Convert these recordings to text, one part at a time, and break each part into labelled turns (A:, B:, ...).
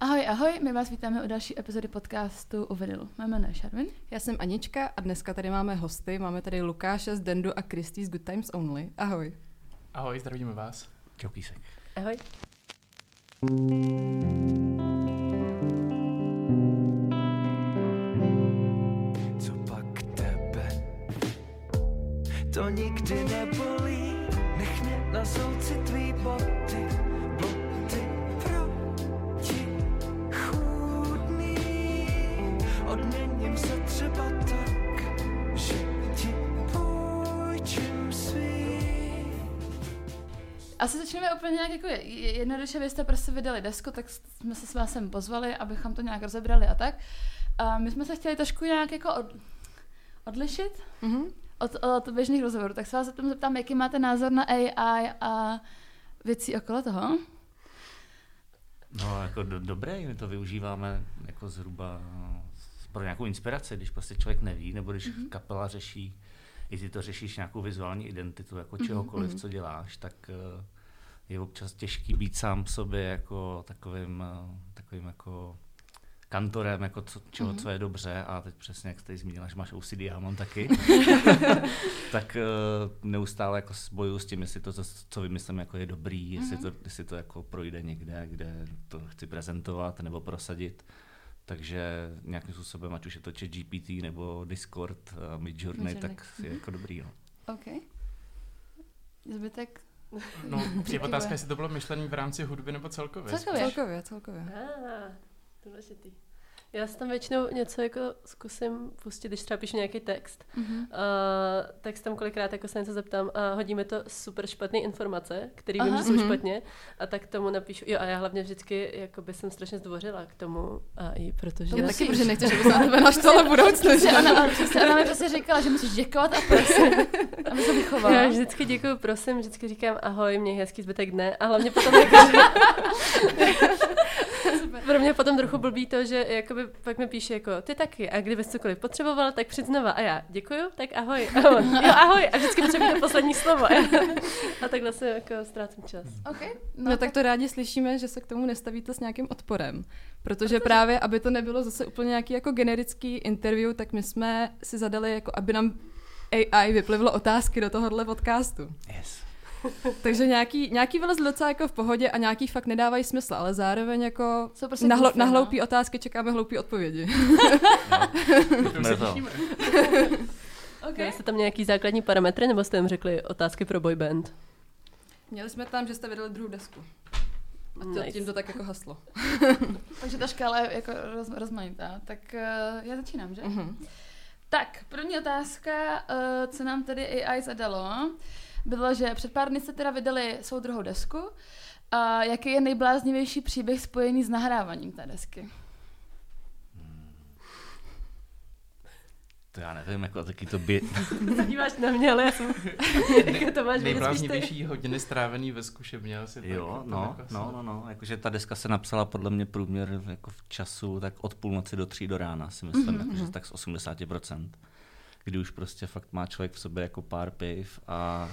A: Ahoj, ahoj, my vás vítáme u další epizody podcastu u Vinylu. Mé jméno je Šarvin.
B: Já jsem Anička a dneska tady máme hosty. Máme tady Lukáše z Dendu a Kristý z Good Times Only. Ahoj.
C: Ahoj, zdravíme vás.
D: Čau, písek.
E: Ahoj.
F: Co pak tebe? To nikdy nebolí. Nech mě na souci tvý boty Odměním se třeba tak, že ti půjčím svý.
A: Asi začneme úplně nějak jako je- je- jednoduše, vy jste prostě vydali desku, tak jsme se s vás sem pozvali, abychom to nějak rozebrali a tak. A my jsme se chtěli trošku nějak jako od, odlišit
B: Mhm.
A: od, od běžných rozhovorů, tak se vás zeptám, zeptám, jaký máte názor na AI a věcí okolo toho.
D: No, jako do, dobré, my to využíváme jako zhruba pro nějakou inspiraci, když prostě člověk neví, nebo když mm-hmm. kapela řeší, i ty to řešíš nějakou vizuální identitu, jako čehokoliv, mm-hmm. co děláš, tak eh, je občas těžký být sám sobě jako takovým, eh, takovým jako kantorem, jako co, čeho, mm-hmm. co je dobře a teď přesně, jak jste jí zmínila, že máš OCD, já mám taky, tak uh, neustále jako s- bojuju s tím, jestli to, co, co vymyslím, jako je dobrý, jestli, to, jestli to jako projde někde, kde to chci prezentovat nebo prosadit. Takže nějakým způsobem, ať už je to chat GPT nebo Discord, uh, Midjourney, tak je jako dobrý. No.
A: OK. Zbytek?
C: No, je otázka, jestli to bylo myšlený v rámci hudby nebo celkově.
A: Celkově.
B: Celkově, celkově.
E: Ah, důležitý. Já si tam většinou něco jako zkusím pustit, když třeba píšu nějaký text.
A: Mhm.
E: Uh, tak tam kolikrát jako se něco zeptám a hodí mi to super špatné informace, které vím, že jsou
B: Mhm.
E: špatně. A tak tomu napíšu. Jo, a já hlavně vždycky jakoby jsem strašně zdvořila k tomu AI, protože...
A: To
B: Já taky, protože nechci, že by se na tebe naštvala?
A: Přesně, ona, přesně, ona mi prostě říkala, že musíš děkovat a prosit, aby se vychovala.
E: Já vždycky děkuji, prosím, vždycky říkám ahoj, měj hezký zbytek dne a hlavně potom jako, Pro mě potom trochu blbý to, že jakoby pak mi píše jako ty taky a kdybys cokoliv potřeboval, tak přijď znova a já děkuju, tak ahoj. A on, jo ahoj a vždycky potřebuji to poslední slovo. A, takhle se jako ztrácím čas.
A: OK.
B: No tak to rádi slyšíme, že se k tomu nestavíte s nějakým odporem. Protože právě, aby to nebylo zase úplně nějaký jako generický interview, tak my jsme si zadali, jako aby nám AI vyplivlo otázky do tohohle podcastu.
D: Yes.
B: Takže nějaký, nějaký vylez docela jako v pohodě a nějaký fakt nedávají smysl, ale zároveň jako
A: Jsou prostě
B: na, hlo,
A: goofy,
B: na
A: no.
B: hloupý otázky čekáme hloupý odpovědi.
C: To se
D: to.
C: těšíme.
A: OK.
E: Měli jste tam nějaký základní parametry, nebo jste jim řekli otázky pro boy band?
B: Měli jsme tam, že jste vydali druhou desku. A to,
E: Nice.
B: tím to tak jako haslo.
A: Takže ta škála je jako roz, rozmanitá. Tak uh, já začínám, že?
B: Mhm.
A: Tak, první otázka, uh, co nám tedy AI zadalo, bylo, že před pár dny jste teda vydali svou druhou desku. A jaký je nejbláznivější příběh spojený s nahráváním té desky?
D: To já nevím, jako taky to by...
E: Se díváš na mě, ale já jsem... jako to máš.
C: Nejbláznivější hodiny strávený ve zkušebně asi. tak,
D: Jo,
C: to
D: no,
C: jako
D: no, no, no, jakože ta deska se napsala podle mě průměr jako v času tak od půlnoci do tří do rána, si myslím, mm-hmm. jakože tak z 80%. Kdy už prostě fakt má člověk v sobě jako pár piv a,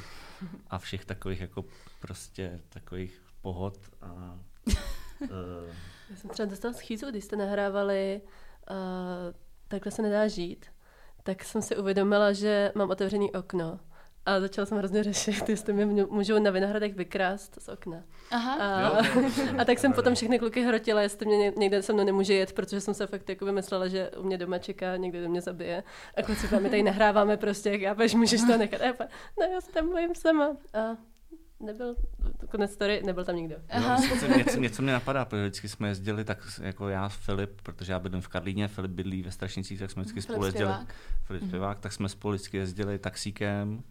D: a všech takových jako prostě takových pohod a uh,
E: Já jsem třeba dostala schýzu, když jste nahrávali uh, Takhle se nedá žít, tak jsem si uvědomila, že mám otevřený okno. A začala jsem hrozně řešit, jestli mi mě můžou na Vinohradech vykrást z okna.
A: Aha.
E: A,
C: Jo.
E: a tak jsem potom všechny kluky hrotila, jestli mě ně- někde se mnou nemůže jet, protože jsem se fakt jako myslela, že u mě doma čeká, někdo do mě zabije. A kluci my tady nahráváme prostě, jak jápeš, můžeš to nechat. A já pa, no já se tam bojím sama. A nebyl, konec story, nebyl tam nikdo.
A: Aha.
D: No, něco, něco, mě napadá, protože vždycky jsme jezdili tak jako já, Filip, protože já bydlím v Karlíně, Filip bydlí ve Strašnicích, tak jsme vždycky
A: Filip
D: spolu jezdili.
A: zpěvák.
D: Filip zpěvák, tak jsme spolu vždycky jezdili taxíkem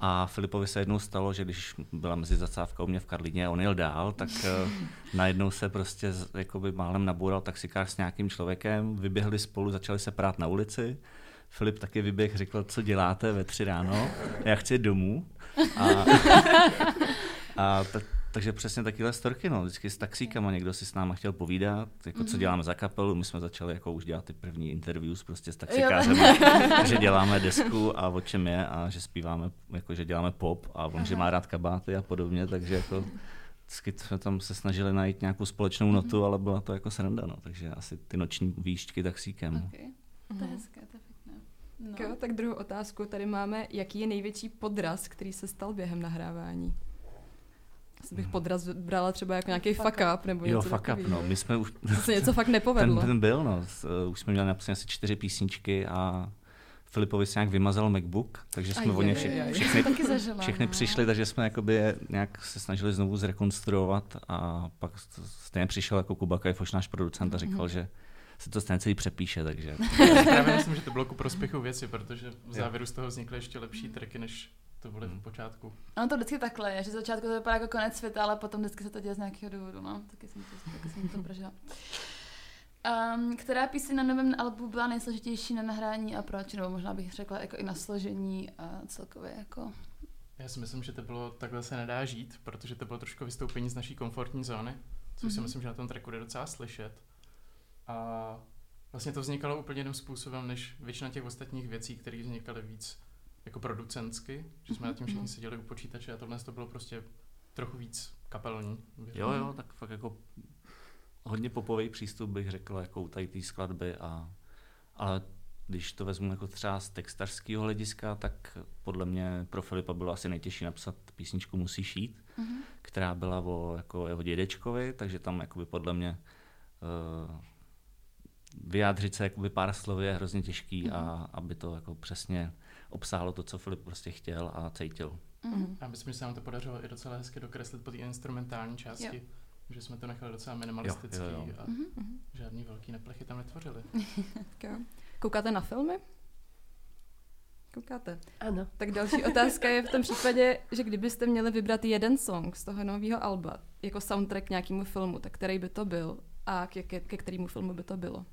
D: a Filipovi se jednou stalo, že když byla mezi zacávka u mě v Karlíně a on jel dál, tak uh, najednou se prostě jakoby málem naboural taxikář s nějakým člověkem, vyběhli spolu, začali se prát na ulici. Filip taky vyběh, řekl, co děláte ve tři ráno, já chci domů. A, a tak, takže přesně takovéhle storky, no, vždycky s taxíkama někdo si s náma chtěl povídat, jako co děláme za kapelu, my jsme začali jako už dělat ty první interviews prostě s taxikářem, že děláme desku a o čem je a že zpíváme, jako že děláme pop a on, že má rád kabáty a podobně, takže jako vždycky jsme tam se snažili najít nějakou společnou notu,
A: Mhm.
D: ale byla to jako sranda, no. takže asi ty noční výšťky taxíkem.
A: Okay. To je hezké, to je pěkné. No.
B: Tak jo, tak druhou otázku tady máme, jaký je největší podraz, který se stal během nahrávání? Bych podraz brala třeba jako nějaký
A: Fuck
B: up, nebo
D: Jo,
B: něco
D: fuck up, no. My jsme už,
B: To se něco fakt
D: ten,
B: nepovedlo.
D: ten byl, no. Uh, Už jsme měli napsané asi čtyři písničky a Filipovi se nějak vymazal MacBook, takže jsme o ně
B: aj.
D: všechny,
A: zažila.
D: všechny
A: no.
D: přišli, takže jsme jakoby je nějak se snažili znovu zrekonstruovat a pak stejně přišel jako Kuba Kajfoš, náš producent a
B: Mhm.
D: říkal, že se to stejně celý přepíše, takže
C: Já právě myslím, že to bylo ku prospěchu věci, protože v závěru z toho vznikly ještě lepší tracky, než to byly v počátku.
A: Ono to vždycky takhle je, že začátku to vypadá jako konec světa, ale potom vždycky se to děje z nějakého důvodu, no. Taky jsem to, taky jsem to prožila. Um, která píseň na novém albu byla nejsložitější na nahrání a proč? Nebo možná bych řekla jako i na složení a celkově jako...
C: Já si myslím, že to bylo takhle se nedá žít, protože to bylo trošku vystoupení z naší komfortní zóny, což si
A: Mhm.
C: myslím, že na tom tracku jde docela slyšet. A vlastně to vznikalo úplně jiným způsobem, než většina těch ostatních věcí, které vznikaly víc jako producentsky, že jsme nad tím všichni
A: Mhm.
C: seděli u počítače a tohle to bylo prostě trochu víc kapelní.
D: jo, jo, tak fakt jako hodně popový přístup bych řekl, jako u tady té skladby a ale když to vezmu jako třeba z textařského hlediska, tak podle mě pro Filipa bylo asi nejtěžší napsat písničku Musí šít,
A: Mhm.
D: která byla o jako jeho dědečkovi, takže tam jakoby podle mě uh, vyjádřit se jakoby pár slovy je hrozně těžký a aby to jako přesně obsáhlo to, co Filip prostě chtěl a cítil.
A: Mhm.
C: Já myslím, že se nám to podařilo i docela hezky dokreslit po té instrumentální části,
A: Jo.
C: že jsme to nechali docela minimalistický
D: Jo, jo, jo.
C: a
A: Mhm.
C: žádný velký neplechy tam netvořili.
B: Koukáte na filmy? Koukáte.
E: Ano.
B: Tak další otázka je v tom případě, že kdybyste měli vybrat jeden song z toho nového alba jako soundtrack k nějakému filmu, tak který by to byl a ke, ke, ke kterému filmu by to bylo?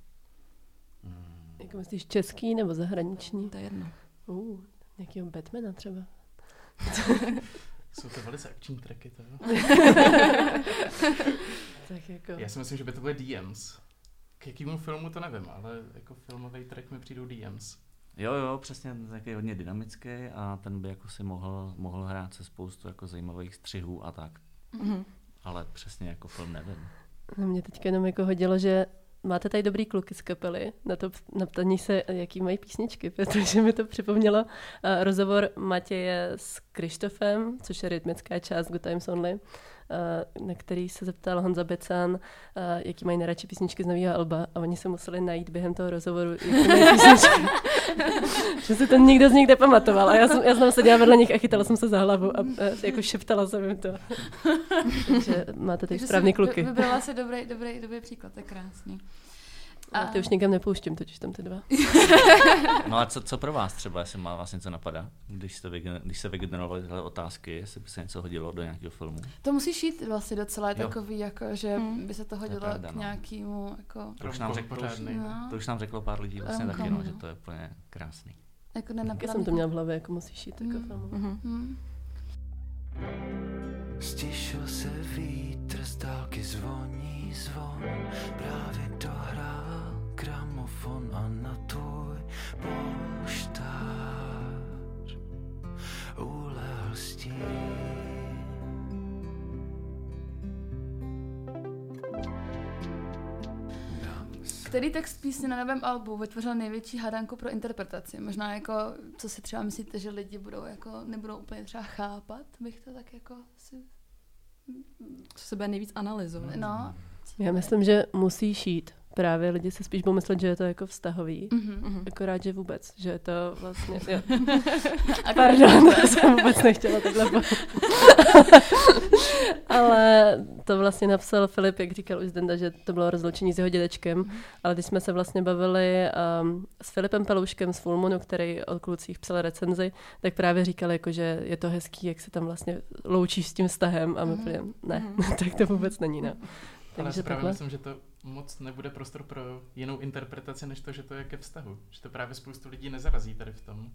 E: Jako myslíš český nebo zahraniční?
B: To je jedno.
E: Uh, nějakého Batmana třeba.
C: Jsou to velice akční tracky, to jo.
E: Tak jako...
C: Já si myslím, že by to byly DMs. K jakému filmu to nevím, ale jako filmový track mi přijdou DMs.
D: Jo, jo, přesně, takový hodně dynamický a ten by jako si mohl, mohl hrát se spoustu jako zajímavých střihů a tak.
B: Mhm.
D: Ale přesně jako film nevím.
E: No mě teďka jenom jako hodilo, že máte tady dobrý kluky z kapely, na to na ptaní se, jaký mají písničky, protože mi to připomnělo uh, rozhovor Matěje s Krištofem, což je rytmická část Good Times Only, na který se zeptal Honza Becan, uh, jaký mají nejradši písničky z nového alba a oni se museli najít během toho rozhovoru, jaký mají písničky. že si to nikdo z nich nepamatoval a já jsem, já jsem seděla vedle nich a chytala jsem se za hlavu a jako šeptala jsem jim to. Takže máte
A: Takže
E: správný kluky.
A: vy- Vybrala si dobrý, dobrý, dobrý příklad, to je krásný.
E: A ty už nikam nepouštím, totiž tam ty dva.
D: No a co, co pro vás třeba, jestli má vás něco napadá, když, jste vygener- když se vygenerovaly tyhle otázky, jestli by se něco hodilo do nějakého filmu?
A: To musíš jít vlastně docela
D: Jo.
A: takový, jako, že
B: Hmm.
A: by se to hodilo
D: pravda,
A: k
D: no.
A: nějakému, jako,
D: To už nám řekl,
C: pořádný.
A: no,
D: To už nám řeklo pár lidí vlastně taky, no, že to je úplně krásný.
A: jako
E: Já jsem to
A: mě
E: měla v hlavě, jako musíš jít jako
A: Mm.
E: filmu.
B: Mhm.
A: Hmm.
F: Stišil se vítr, z dálky zvoní zvon, právě dohrál gramofon a na tvůj poštář ulehl stín.
A: Který text písně na novém albu vytvořil největší hádanku pro interpretaci? Možná jako, co si třeba myslíte, že lidi budou jako, nebudou úplně třeba chápat, bych to tak jako si...
B: Co se bude nejvíc analyzovat?
A: No.
E: Já myslím, že musíš jít. Právě lidi si spíš budou myslet, že je to jako vztahový.
A: Mhm.
B: Mhm.
E: Akorát, že vůbec, že je to vlastně... Jo. Pardon, to jsem vůbec nechtěla takhle. Ale to vlastně napsal Filip, jak říkal už Zdenda, že to bylo rozloučení s jeho dědečkem. Ale když jsme se vlastně bavili um, s Filipem Pelouškem z Full Moonu, který o klucích psal recenzi, tak právě říkal, jako, že je to hezký, jak se tam vlastně loučíš s tím vztahem. A my
A: Mhm.
E: mm ne,
B: Mhm.
E: tak to vůbec není, no.
C: Ale já
E: Takže
C: si právě
E: takhle.
C: myslím, že to moc nebude prostor pro jinou interpretaci, než to, že to je ke vztahu. Že to právě spoustu lidí nezarazí tady v tom.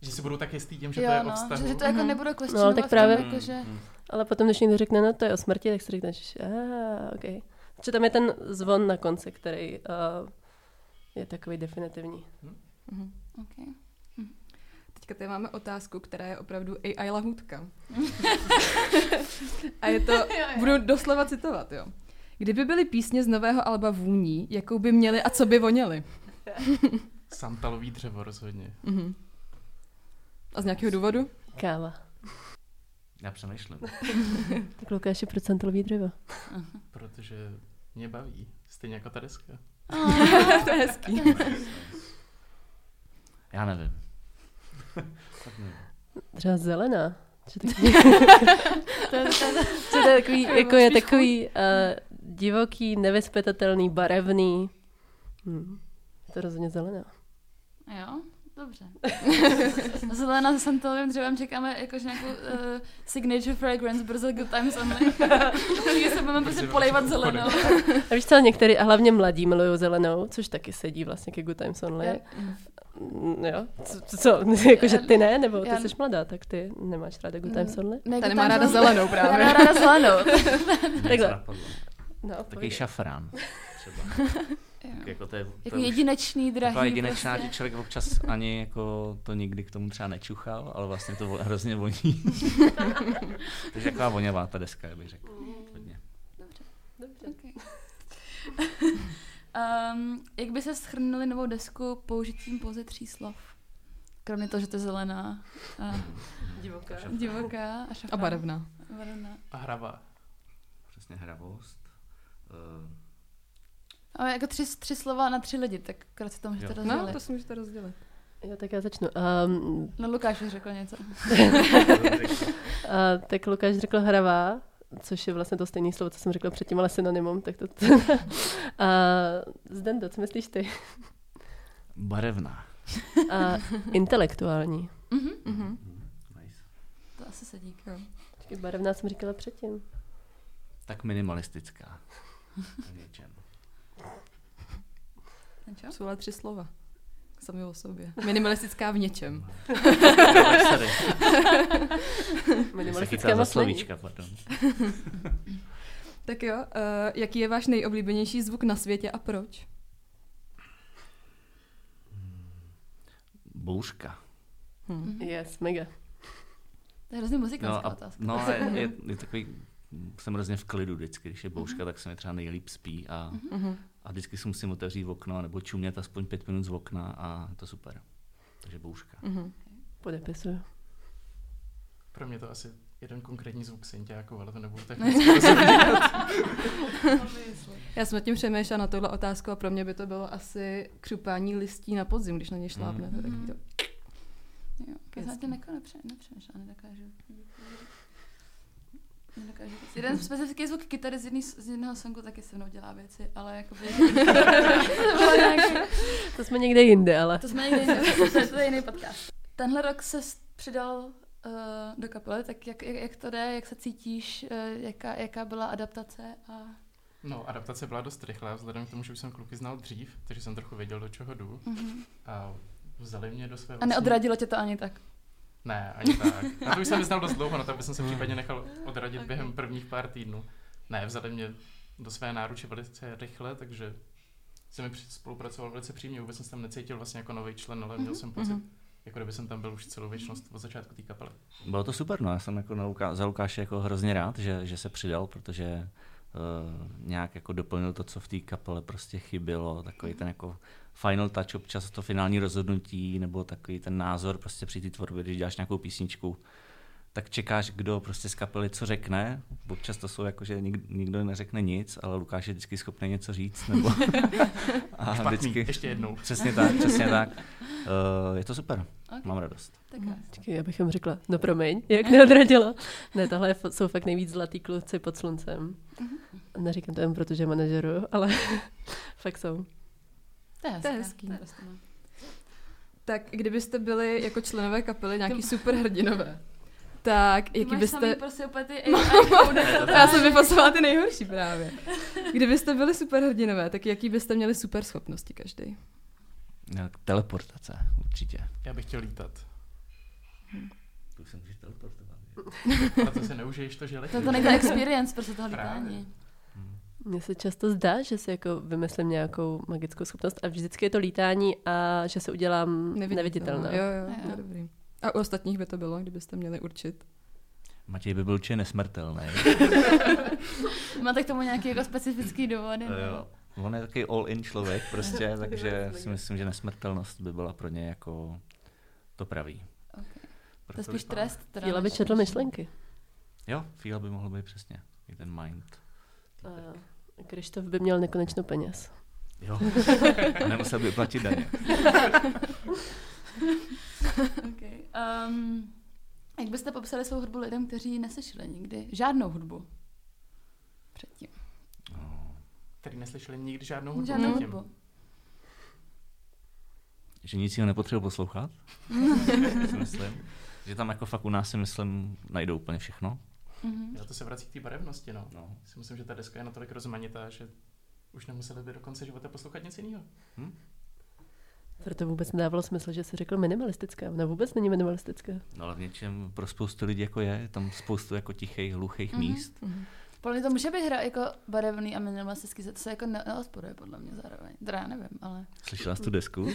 C: Že si budou tak jistý tím, že
A: jo,
C: to je
A: no,
C: o vztahu.
A: že, že to jako
B: Mhm.
A: nebude
E: No, tak právě-
A: jako, že...
D: Mm.
E: Ale potom, když někdo řekne, no to je o smrti, tak si řekneš, a ah, ok. Že tam je ten zvon na konci, který uh, je takový definitivní.
B: Mhm.
A: Okay.
B: Teďka tady máme otázku, která je opravdu AI lahůdka. A je to, budu doslova citovat, jo. Kdyby byly písně z nového alba vůní, jakou by měly a co by voněly?
C: Santalový dřevo rozhodně.
B: Mhm. A z nějakého důvodu?
E: Káva.
D: Já přemýšlím.
E: Tak Lukáš je procentový dřevo.
C: Protože mě baví. Stejně jako ta deska.
B: to je hezký.
D: Já nevím.
E: Třeba zelená. Že takový,
A: To je,
E: takový, jako je takový uh, divoký, nevyspětatelný, barevný. Hmm. Je to rozhodně zelená.
A: jo, dobře. Zelená se santalovým dřevem čekáme jakože nějakou uh, signature fragrance, brzo good times only. Takže se budeme prostě polejvat zelenou.
E: A víš co, některý, a hlavně mladí milují zelenou, což taky sedí vlastně ke Good Times Only. Mm, Jo? Co, co jakože ty ne, nebo ty
A: Já-
E: jsi mladá, tak ty nemáš ráda Good Times Only?
A: Ne,
B: Ta nemá ráda zelenou
A: Já
B: právě.
A: mám ráda zelenou.
E: Takhle. No,
D: Takový
E: povídej.
D: šafrán. Třeba.
A: Jo.
D: jako to je, to
A: Jako
D: je už
A: jedinečný, drahý.
D: taková jedinečná,
A: prostě.
D: že člověk občas ani jako to nikdy k tomu třeba nečuchal, ale vlastně to hrozně voní. Takže taková voněvá ta deska, bych řekl. Hodně.
E: Dobře.
A: Okay. um, jak by se schrnuli novou desku použitím pouze tří slov? Kromě toho, že to je zelená, a
E: Divoká.
A: divoká a.
B: A barevná.
A: Barevná.
C: A hrava.
D: Přesně hravost. Uh,
A: Ale jako tři, tři slova na tři lidi, tak krát si to můžete
D: Jo.
A: rozdělit.
B: No, to si můžete rozdělit.
E: Jo, tak já začnu. Um,
A: No Lukáš už řekl něco.
E: a, tak Lukáš řekl hravá, což je vlastně to stejné slovo, co jsem řekla předtím, ale synonymum, tak to... a Zdendo, co myslíš ty?
D: barevná.
E: A intelektuální.
A: Mhm.
B: Mhm.
D: Nice.
A: To asi sedí.
E: Počkej, barevná jsem říkala předtím.
D: Tak minimalistická. V něčem.
A: Čo?
B: Jsou ale tři slova. Sami o sobě. Minimalistická v něčem.
D: Chytá za slovíčka, pardon.
B: Tak jo, uh, jaký je váš nejoblíbenější zvuk na světě a proč?
D: Bouřka.
B: Hm.
E: Yes, mega.
A: To je hrozně muzikánská
D: No,
A: otázka.
D: no je, je, je takový, jsem hrozně v klidu vždycky, když je bouřka, tak se mi třeba nejlíp spí a,
B: Mhm.
D: A vždycky si musím otevřít okno nebo čumět aspoň pět minut z okna a je to super. Takže bouřka.
B: Mhm.
E: Podepisuju.
C: Pro mě to asi jeden konkrétní zvuk synťáku, ale to nebudu technicky rozebírat.
B: Já jsem nad tím přemýšlela na tohle otázku a pro mě by to bylo asi křupání listí na podzim, když na ně šlápnete.
A: Mhm.
B: Mm. Tak to...
A: Jo, já jsem na jako nepře, nepřemýšlela, nedokážu. Nedokážu. Jeden specifický zvuk kytary z, jedný, z jednoho songu taky se mnou dělá věci, ale jakoby... to,
E: jsme někde jinde, ale...
A: to jsme někde jinde, to, je- jiný podcast. Tenhle rok se přidal uh, do kapely, tak jak, jak, jak to jde, jak se cítíš, uh, jaká, jaká byla adaptace a...
C: No, adaptace byla dost rychlá, vzhledem k tomu, že už jsem kluky znal dřív, takže jsem trochu věděl, do čeho jdu.
A: Uh-huh.
C: A vzali mě do své
A: A neodradilo tě to ani tak.
C: Ne, ani tak. Na to už jsem neznal dost dlouho, no tak bych se případně nechal odradit
A: Ok.
C: během prvních pár týdnů. Ne, vzali mě do své náruče velice rychle, takže jsem mi při- spolupracoval velice přímě, vůbec jsem se tam necítil vlastně jako nový člen, ale měl jsem pocit,
B: Mhm.
C: jako kdyby jsem tam byl už celou věčnost od začátku té kapely.
D: Bylo to super, no. Já jsem jako na Luká, za Lukáše jako hrozně rád, že, že se přidal, protože uh, nějak jako doplnil to, co v té kapele prostě chybělo, takový ten jako final touch, občas to finální rozhodnutí, nebo takový ten názor prostě při té tvorbě, když děláš nějakou písničku, tak čekáš, kdo prostě z kapely co řekne. Občas to jsou jako, že nik, nikdo neřekne nic, ale Lukáš je vždycky schopný něco říct. Nebo a
C: Špatný, ještě jednou.
D: Přesně tak, přesně tak. Uh, je to super,
A: Ok,
D: mám radost.
A: tak
E: já bych jim řekla, no promiň, jak neodradilo. Ne, tohle jsou fakt nejvíc zlatý kluci pod sluncem. Neříkám to jen proto, že manažeru, ale fakt jsou.
A: To je hezké.
B: To je hezký.
A: To je rostomilé.
B: Tak kdybyste byli jako členové kapely nějaký superhrdinové, tak jaký
A: Máš samý
B: byste...
A: prostě úplně ty AI
B: Já jsem vypasovala ty nejhorší právě. Kdybyste byli superhrdinové, tak jaký byste měli super schopnosti každý?
D: No, Teleportace, určitě.
C: Já bych chtěl lítat.
D: Tu se můžeš teleportovat.
C: A to se neužiješ to, že
A: To,
C: letíš.
A: to není ta experience prostě toho lítání.
E: Mně se často zdá, že si jako vymyslím nějakou magickou schopnost a vždycky je to lítání a že se udělám neviditelná.
B: Jo, jo, to
A: Jo.
B: je dobrý. A u ostatních by to bylo, kdybyste měli určit.
D: Matěj by byl určitě nesmrtelný.
A: Máte k tomu nějaký jako specifický důvody?
D: Jo, jo. On je takový all-in člověk prostě, takže si myslím, že nesmrtelnost by byla pro ně jako to pravý.
A: Okay. To
D: Proto
A: je spíš trest. teda,
E: Fíla by četl myšlenky.
D: Jo, Fíla by mohl být přesně. I ten mind.
E: A Krištof by měl nekonečno peněz.
D: Jo. A nemusel by platit daně.
A: Okay. Um, jak byste popsali svou hudbu lidem, kteří neslyšeli nikdy žádnou hudbu? Předtím.
D: No,
C: Který neslyšeli nikdy žádnou hudbu.
A: Žádnou
C: předtím.
A: hudbu.
D: že nic jiného nepotřebuji poslouchat. myslím. Že tam jako fakt u nás si myslím najdou úplně všechno.
A: Mhm.
C: Jo, to se vrací k té barevnosti, no.
D: No.
C: Si myslím, že ta deska je natolik rozmanitá, že už nemuseli by do konce života poslouchat nic jiného.
E: Proto vůbec nedávalo smysl, že jsi řekl minimalistická. Ona vůbec není minimalistická.
D: No ale v něčem pro spoustu lidí jako je, je tam spoustu jako tichých, hluchých
A: Mhm.
D: míst.
A: Podle mě to může být hra jako barevný a minimalistický, to se jako ne- neodporuje podle mě zároveň. Teda já nevím, ale...
D: Slyšela jsi tu desku?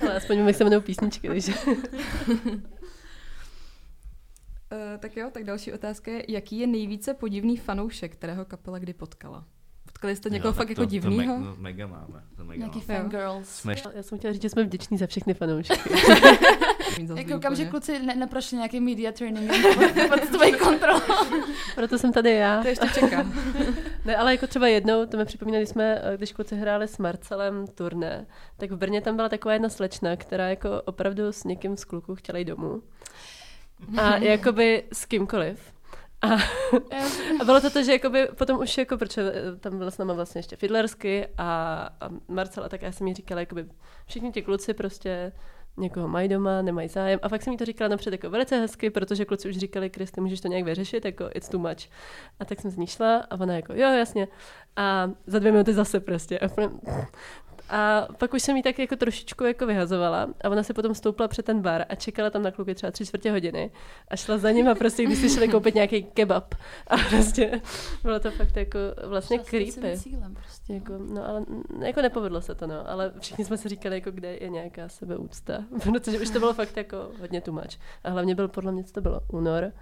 E: Ale aspoň jak se jmenou písničky, takže...
B: Uh, tak jo, tak další otázka je, jaký je nejvíce podivný fanoušek, kterého kapela kdy potkala? Potkali jste někoho
D: Jo,
B: fakt jako
D: to,
B: divnýho?
D: To me, no, mega máme. To mega
A: Nějaký
D: máme.
A: fangirls.
D: Jsme
E: Já jsem chtěla říct, že jsme vděční za všechny fanoušky.
A: Jako koukám, že kluci ne- neprošli nějaký media training pod tvojí kontrolou.
E: Proto jsem tady já.
B: To ještě čekám.
E: Ne, ale jako třeba jednou, to mi připomíná, když jsme, eh, když kluci hráli s Marcelem turné, tak v Brně tam byla taková jedna slečna, která jako opravdu s někým z kluků chtěla jít domů. A jakoby s kýmkoliv. A, a bylo to to, že jakoby potom už jako, protože eh, tam byl s náma vlastně ještě Fidlersky a, a Marcela, tak já jsem jí říkala, jakoby všichni ti kluci prostě někoho mají doma, nemají zájem. A fakt jsem jí to říkala napřed jako velice hezky, protože kluci už říkali, Kristi, můžeš to nějak vyřešit, jako it's too much. A tak jsem z ní šla a ona jako, jo, jasně. A za dvě minuty zase prostě. A, a pak už jsem jí tak jako trošičku jako vyhazovala a ona se potom stoupla před ten bar a čekala tam na kluky třeba tři čtvrtě hodiny a šla za ním a prostě, když si šli koupit nějaký kebab a prostě bylo to fakt jako vlastně creepy.
A: cílem prostě.
E: Jako, no ale n- jako nepovedlo se to, no, ale všichni jsme si říkali, jako kde je nějaká sebeúcta, protože už to bylo fakt jako hodně much. A hlavně byl podle mě, co to bylo, únor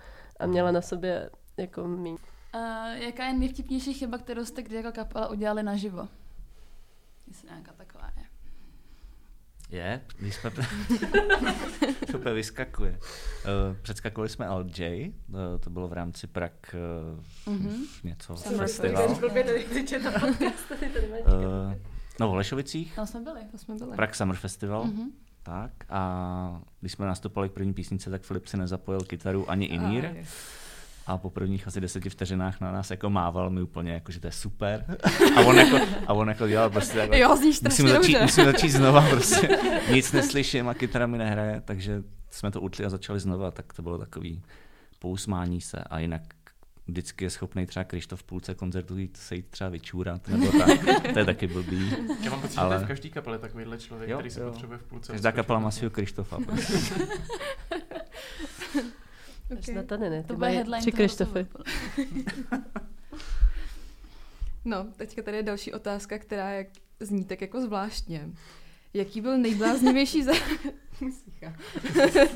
E: a měla na sobě jako mý.
A: Uh, jaká je nejvtipnější chyba, kterou jste kdy jako kapela udělali naživo? Jestli nějaká taková je.
D: Je, když jsme... to úplně vyskakuje. Uh, předskakovali jsme LJ, uh, to bylo v rámci Prague uh,
A: Mhm.
D: něco
A: Summer
D: festival.
A: Festival.
D: Uh, no v Holešovicích,
A: Tam jsme byli.
B: To jsme byli.
D: Prague Summer Festival.
A: Mhm.
D: Tak a když jsme nastupovali k první písnice, tak Filip si nezapojil kytaru ani inír.
B: A, je.
D: A po prvních asi deseti vteřinách na nás jako mával mi úplně, jako, že to je super. A on jako, a on jako dělal prostě takhle.
B: Jo, zníš
D: musím začít,
B: dobře.
D: musím začít znova, prostě nic neslyším a kytara mi nehraje, takže jsme to utli a začali znova, tak to bylo takový pousmání se a jinak vždycky je schopný třeba Krištof v půlce koncertu jít se jít třeba vyčůrat, nebo tak, to je taky blbý.
C: Já mám pocit, že
D: Ale-
C: to je v každé kapele takovýhle člověk,
D: Jo,
C: který se
D: jo.
C: potřebuje v půlce.
D: Každá kapela má svého Krištofa. Prostě.
B: Okay.
E: na tady ne,
A: To bude headline
E: tři Krištofy.
B: No, teďka tady je další otázka, která jak, zní tak jako zvláštně. Jaký byl nejbláznivější za... Ticha.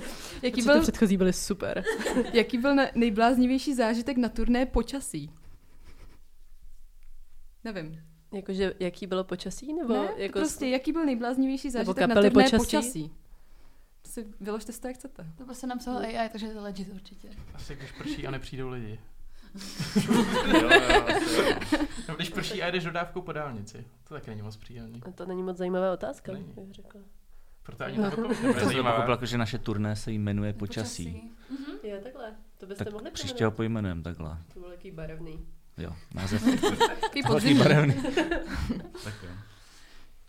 B: jaký, byl,
E: ty předchozí byly super.
B: jaký byl ne- nejbláznivější zážitek na turné počasí? Nevím.
E: Jakože jaký bylo počasí? Nebo
B: ne,
E: jako
B: prostě jaký byl nejbláznivější zážitek na turné
E: počasí?
B: počasí? Si vyložte si to, jak chcete.
A: To prostě napsal AI, takže je to legit určitě.
C: Asi když prší a nepřijdou lidi.
D: jo, jo, jo.
C: No, když prší a jdeš dodávkou po dálnici. To taky není moc příjemný.
E: To není moc zajímavá otázka,
C: Není.
E: bych řekla.
C: Proto ani
D: To jsem
C: zajímavá.
D: pochopil, jako, že naše turné se jmenuje Počasí.
A: Mhm.
E: Jo, takhle. To byste mohli
D: Tak příště ho pojmenujeme takhle.
E: To byl jaký barevný.
D: Jo, název.
B: Takový
D: Velký
B: podzimní.
D: barevný. tak jo.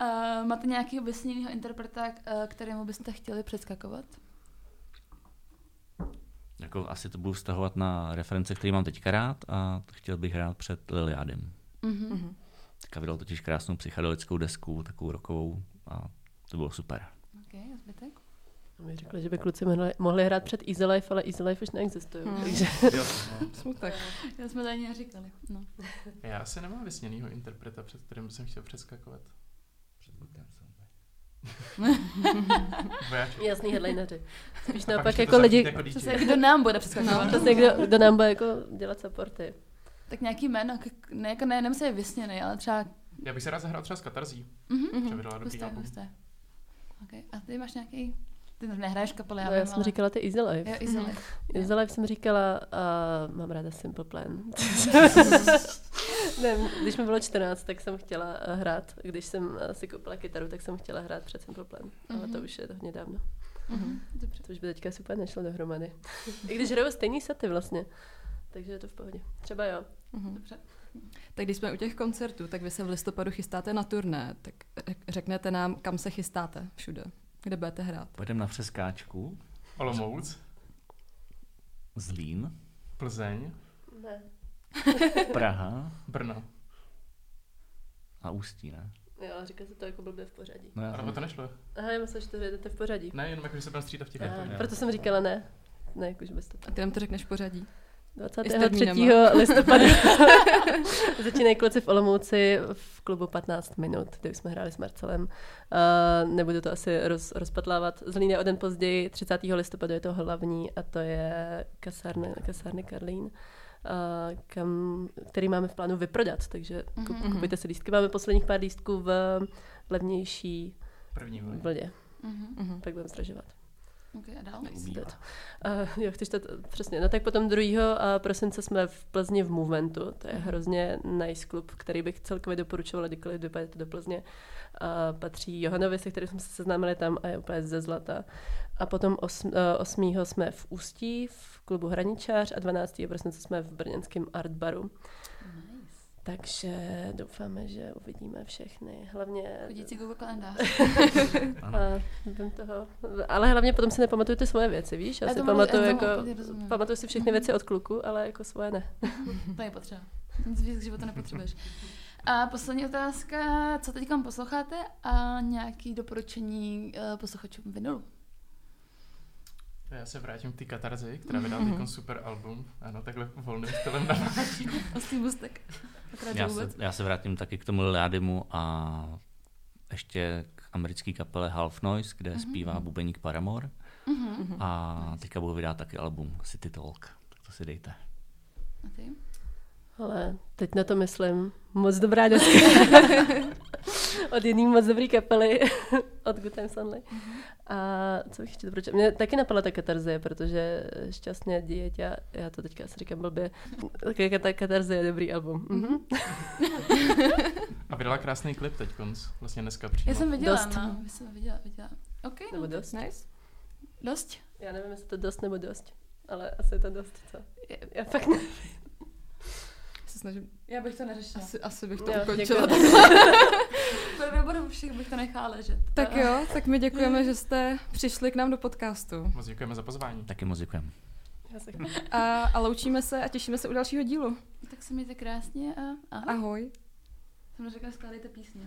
A: Uh, máte nějakého vysněného interpreta, uh, kterému byste chtěli předskakovat?
D: Jako asi to budu vztahovat na reference, které mám teďka rád a chtěl bych hrát před Liliadem.
A: Mhm.
B: Mhm.
D: Teďka vydal totiž krásnou psychedelickou desku, takovou rokovou a to bylo super.
A: Okay, a zbytek?
E: My řekli, že by kluci mohli, mohli hrát před Easy Life, ale Easy Life už neexistují.
B: Hmm.
E: Takže
D: Jo,
B: Smutek.
A: Já jsme to ani neříkali. No.
C: Já asi nemám vysněnýho interpreta, před kterým jsem chtěl přeskakovat. Vojáček.
E: Jasný headlineři. Spíš naopak jako lidi,
C: Jako
A: Přesně, kdo nám bude přeskakovat.
B: No.
E: přesně kdo, kdo nám bude jako dělat supporty.
A: Tak nějaký jméno, ne, jako ne, nemusí být vysněný, ale třeba...
C: Já bych se rád zahrál třeba s Katarzí.
A: Mhm.
C: Že vydala dobrý album.
A: Okay. A ty máš nějaký... Ty nehraješ kapely, já
E: No, já jsem
A: ale...
E: říkala ty Easy Life.
A: Jo, Easy Life.
E: Easy Life jsem říkala a mám ráda Simple Plan. ne, když mi bylo 14, tak jsem chtěla eh, hrát. Když jsem eh, si koupila kytaru, tak jsem chtěla hrát před Simple Plan. Ale to
A: Mhm.
E: už je hodně dávno.
A: Mhm. Dobře.
E: To už by teďka super nešlo dohromady. I když hrajou stejný sety vlastně. Takže je to v pohodě. Třeba jo.
B: Mhm.
A: Dobře.
B: Tak když jsme u těch koncertů, tak vy se v listopadu chystáte na turné, tak řeknete nám, kam se chystáte všude, kde budete hrát.
D: Pojedeme na přeskáčku,
C: Olomouc,
D: Zlín,
C: Plzeň,
E: Ne.
D: Praha
C: Brno.
D: a Ústí, ne?
E: Jo, ale říká se to jako blbě v pořadí.
D: No, já
C: Ale to nešlo.
E: Aha, já myslím, že to jdete v pořadí.
C: Ne, jenom jako, že se tam střídá v těch
E: Aha, proto jsem říkala ne. Ne, jakož bez toho.
B: A ty nám to řekneš pořadí.
E: 23.
B: termínama.
E: listopadu začínají kluci v Olomouci v klubu 15 minut, kde jsme hráli s Marcelem. Uh, nebudu to asi roz, rozpatlávat. Zlín je o den později, 30. listopadu je to hlavní a to je kasárny, kasárny Karlín. Uh, kam, který máme v plánu vyprodat, takže kup,
A: Mhm.
E: kupujte si lístky. Máme posledních pár lístků v levnější
C: První vlně.
E: vlně,
A: Mhm.
B: Mhm.
E: pak budeme zdražovat.
A: Okay, a dál?
E: Uh, jo, chceš to t- přesně. No tak potom 2. a prosince jsme v Plzni v Movementu. To je hrozně nice klub, který bych celkově doporučovala, kdykoliv dopadete do Plzně. A patří Johanovi, se kterým jsme se seznámili tam a je úplně ze zlata. A potom 8. Uh, 8. jsme v Ústí v klubu Hraničář a 12. prosince jsme v brněnském Art Baru.
A: Nice.
E: Takže doufáme, že uvidíme všechny. Hlavně...
A: Chodící Google kalendář.
E: A toho. Ale hlavně potom si nepamatuju ty svoje věci, víš? Já
A: Já
E: si
A: tomu-
E: pamatuju,
A: já
E: jako, pamatuju si všechny věci od kluku, ale jako svoje ne.
A: To je potřeba. Nic víc k životu nepotřebuješ. A poslední otázka, co teď posloucháte a nějaký doporučení uh, posluchačům vinylu?
C: Já se vrátím k té Katarzi, která vydala
B: Mhm.
C: teď super album. Ano, takhle volným stylem na
A: mustek. Akorát, že
D: Já se, já se vrátím taky k tomu Liliadimu a ještě k americké kapele Half Noise, kde zpívá bubeník Paramore.
A: Mhm.
D: A teďka budu vydat taky album City Talk. Tak to si dejte.
A: A ty?
E: Ale teď na to myslím. Moc dobrá deska. od jedné moc dobrý kapely, od Good Times Only. A co bych ještě doporučila? Mě taky napadla ta katarzie, protože šťastně dieťa, já to teďka asi říkám blbě, taky ta katarzie je dobrý album. Mhm.
C: A vydala krásný klip teď vlastně dneska přímo.
A: Já jsem viděla,
E: Dost.
A: no. Já jsem viděla, viděla. OK,
E: Nebo
A: no,
E: dost.
B: Nice.
A: dost.
E: Já nevím, jestli to dost nebo dost, ale asi je to dost, co? Já fakt ne.
B: Snažím,
A: Já bych to neřešila.
B: asi, asi bych to
E: Jo,
B: ukončila.
A: Pro výboru všech bych to nechala ležet.
B: Tak jo, tak my děkujeme, že jste přišli k nám do podcastu.
C: Moc děkujeme za pozvání.
D: Taky moc děkujeme.
E: Já se
B: A, a loučíme se a těšíme se u dalšího dílu.
A: Tak se mějte krásně a ahoj.
B: Ahoj.
A: Jsem řekla, skládejte písně.